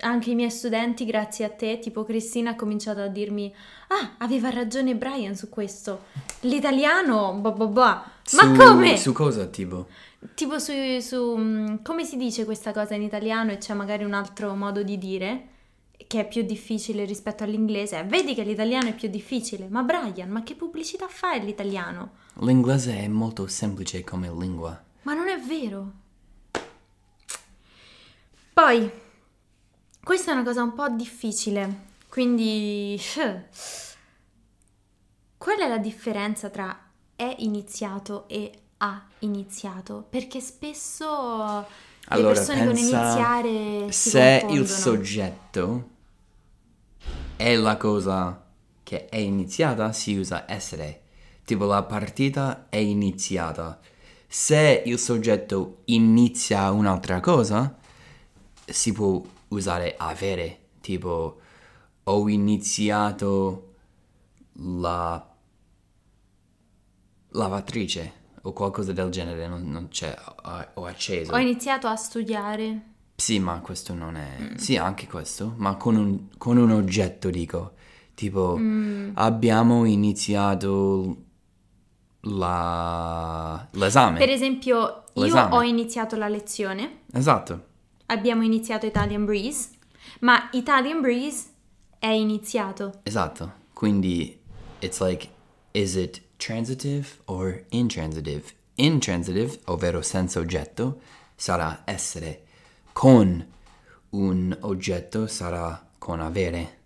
B: anche i miei studenti, grazie a te, tipo Cristina, ha cominciato a dirmi: Ah, aveva ragione Brian su questo. L'italiano, boh, boh, boh. Ma
C: Su-
B: come?
C: Su cosa tipo?
B: Tipo su, su, mm, come si dice questa cosa in italiano e c'è magari un altro modo di dire che è più difficile rispetto all'inglese. Vedi che l'italiano è più difficile. Ma Brian, ma che pubblicità fa l'italiano?
C: L'inglese è molto semplice come lingua.
B: Ma non è vero. Poi, questa è una cosa un po' difficile, quindi... Qual è la differenza tra è iniziato e ha iniziato? Perché spesso le
C: Allora,
B: persone con iniziare si
C: se il soggetto è la cosa che è iniziata, si usa essere. Tipo la partita è iniziata. Se il soggetto inizia un'altra cosa, si può usare avere. Tipo ho iniziato la lavatrice o qualcosa del genere, non, non c'è, ho, acceso.
B: Ho iniziato a studiare.
C: Sì, ma questo non è...
B: Mm.
C: Sì, anche questo, ma con un, con un oggetto, dico. Tipo,
B: Mm.
C: abbiamo iniziato la... l'esame.
B: Per esempio, io
C: L'esame.
B: ho iniziato la lezione,
C: Esatto.
B: Abbiamo iniziato Italian Breeze, ma Italian Breeze è iniziato.
C: Esatto. Quindi, it's like, is it transitive or intransitive? Intransitive, ovvero senza oggetto, sarà essere. Con un oggetto sarà con avere.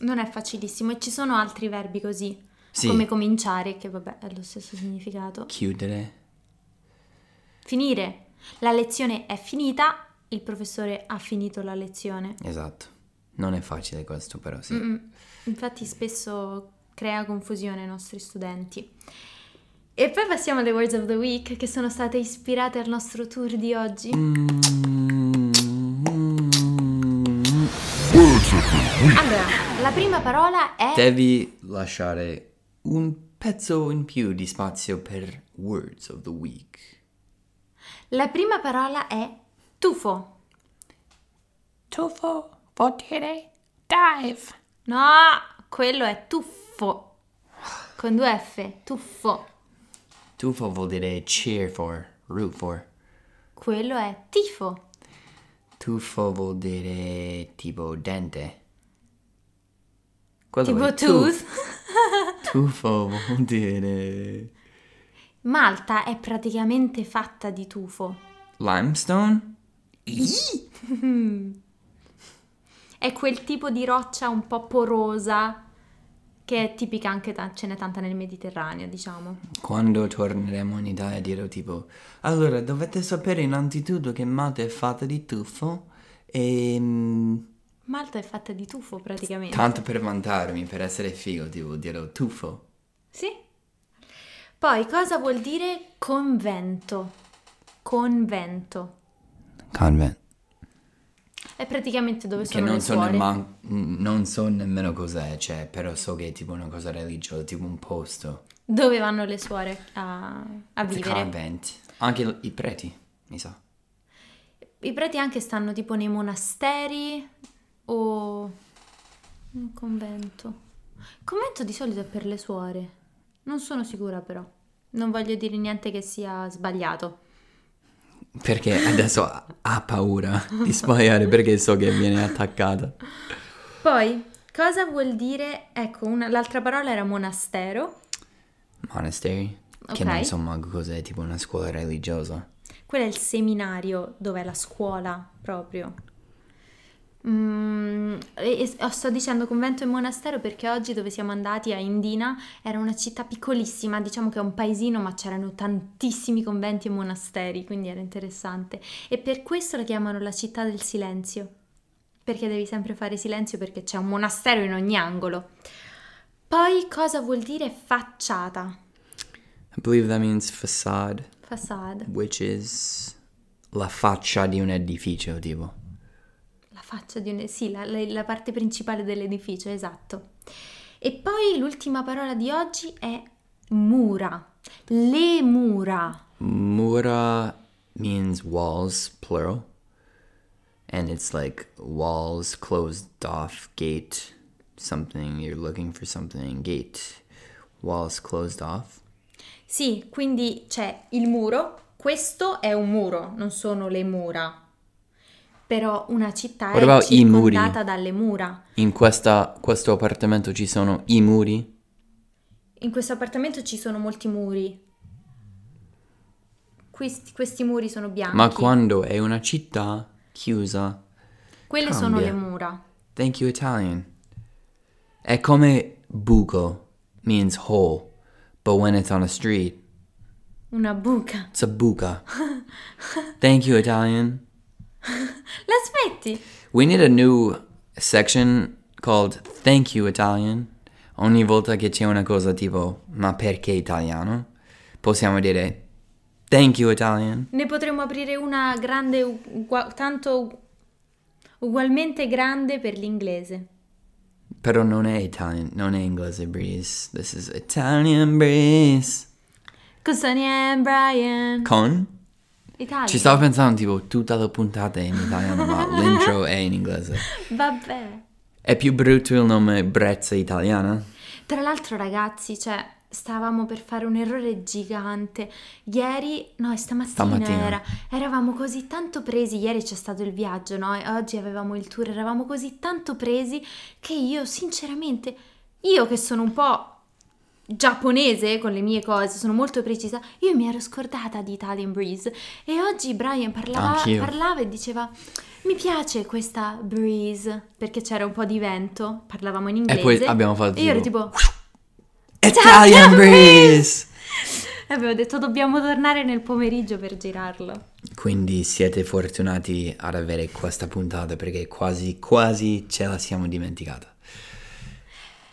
B: Non è facilissimo e ci sono altri verbi così,
C: Sì.
B: come cominciare, che vabbè è lo stesso significato.
C: Chiudere.
B: Finire. La lezione è finita, il professore ha finito la lezione.
C: Esatto. Non è facile questo, però sì.
B: Mm, Infatti spesso crea confusione ai nostri studenti. E poi passiamo alle words of the week che sono state ispirate al nostro tour di oggi. Allora, la prima parola è
C: Devi lasciare un pezzo in più di spazio per words of the week.
B: La prima parola è tuffo.
A: Tuffo vuol dire dive.
B: No, quello è tuffo. Con due F, tuffo.
C: Tuffo vuol dire cheer for, root for.
B: Quello è tifo.
C: Tuffo vuol dire tipo dente. Quello
B: Tipo
C: è
B: tooth.
C: Tuffo vuol dire
B: Malta è praticamente fatta di tufo.
C: limestone.
B: È quel tipo di roccia un po' porosa che è tipica anche, ta- ce n'è tanta nel Mediterraneo, diciamo.
C: Quando torneremo in Italia dirò tipo Allora dovete sapere innanzitutto che Malta è fatta di tuffo e mm,
B: Malta è fatta di tufo praticamente.
C: tanto per vantarmi, per essere figo, tipo dirò tuffo.
B: Sì. Poi cosa vuol dire convento? Convento.
C: Convent.
B: È praticamente dove
C: Che
B: sono
C: non
B: le
C: so,
B: suore.
C: nemman- non so nemmeno cos'è, cioè, però so che è tipo una cosa religiosa, tipo un posto.
B: Dove vanno le suore a, a vivere?
C: convent. Anche i preti, mi sa.
B: I preti anche stanno tipo nei monasteri o un convento. Il convento di solito è per le suore. Non sono sicura però. Non voglio dire niente che sia sbagliato.
C: Perché adesso ha- paura di sbagliare perché so che viene attaccata.
B: Poi, cosa vuol dire? Ecco, una- l'altra parola era monastero.
C: Monastery. Che
B: Ok.
C: non so manco cos'è, tipo una scuola religiosa.
B: Quello è il seminario, dove è la scuola proprio. Mm, e- e sto dicendo convento e monastero perché oggi dove siamo andati a Indina era una città piccolissima, diciamo che è un paesino, ma c'erano tantissimi conventi e monasteri, quindi era interessante. E per questo la chiamano la città del silenzio, perché devi sempre fare silenzio perché c'è un monastero in ogni angolo. Poi cosa vuol dire facciata?
C: I believe that means facade,
B: Facade.
C: which is la faccia di un edificio, tipo.
B: Faccia di un... Sì, la, la- la parte principale dell'edificio, esatto. E poi l'ultima parola di oggi è mura. Le mura.
C: Mura means walls, plural. And it's like walls closed off, gate, something, you're looking for something, gate, walls closed off.
B: Sì, quindi c'è il muro. Questo è un muro, non sono le mura. Però una città
C: What
B: è circondata dalle mura.
C: In questa, questo appartamento ci sono i muri.
B: In questo appartamento ci sono molti muri. Questi, questi muri sono bianchi.
C: Ma quando è una città chiusa,
B: Quelle sono
C: cambia.
B: le mura.
C: thank you Italian. È come buco, means hole, but when it's on a street,
B: Una buca.
C: it's a buca. thank you Italian.
B: La smetti?
C: We need a new section called Thank You Italian. Ogni volta che c'è una cosa tipo ma perché italiano, possiamo dire Thank you Italian.
B: Ne potremmo aprire una grande, ugua- tanto ugualmente grande per l'inglese.
C: Però non è Italian, non è inglese Breeze. This is Italian Breeze.
B: Con Sonia e Brian.
C: Con?
B: Italia.
C: Ci stavo pensando tipo tutta la puntata è in italiano, ma l'intro è in inglese.
B: Vabbè.
C: È più brutto il nome Brezza Italiana?
B: Tra l'altro, ragazzi, cioè, stavamo per fare un errore gigante. Ieri, no, stamattina,
C: Stamattina.
B: era. Eravamo così tanto presi. Ieri c'è stato il viaggio, no? E oggi avevamo il tour. Eravamo così tanto presi che io, sinceramente, io che sono un po' giapponese con le mie cose, sono molto precisa, io mi ero scordata di Italian Breeze e oggi Brian parlava, parlava e diceva mi piace questa breeze perché c'era un po' di vento, parlavamo in inglese
C: poi abbiamo fatto
B: e io ero
C: tipo-
B: tipo
C: Italian Breeze!
B: e avevo detto dobbiamo tornare nel pomeriggio per girarlo.
C: Quindi siete fortunati ad avere questa puntata perché quasi quasi ce la siamo dimenticata.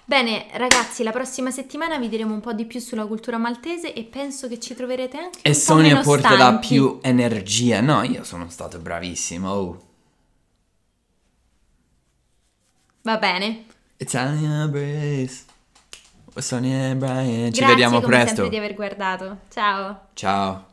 B: Bene, ragazzi, la prossima settimana vi diremo un po' di più sulla cultura maltese e penso che ci troverete anche
C: E
B: un po'
C: Sonia
B: meno
C: porterà
B: stanchi.
C: più energia. No, io sono stato bravissimo. Oh.
B: Va bene.
C: Italian Breeze. Sonia e Brian. Ci
B: Grazie
C: vediamo
B: come
C: presto.
B: sempre di aver guardato. Ciao.
C: Ciao.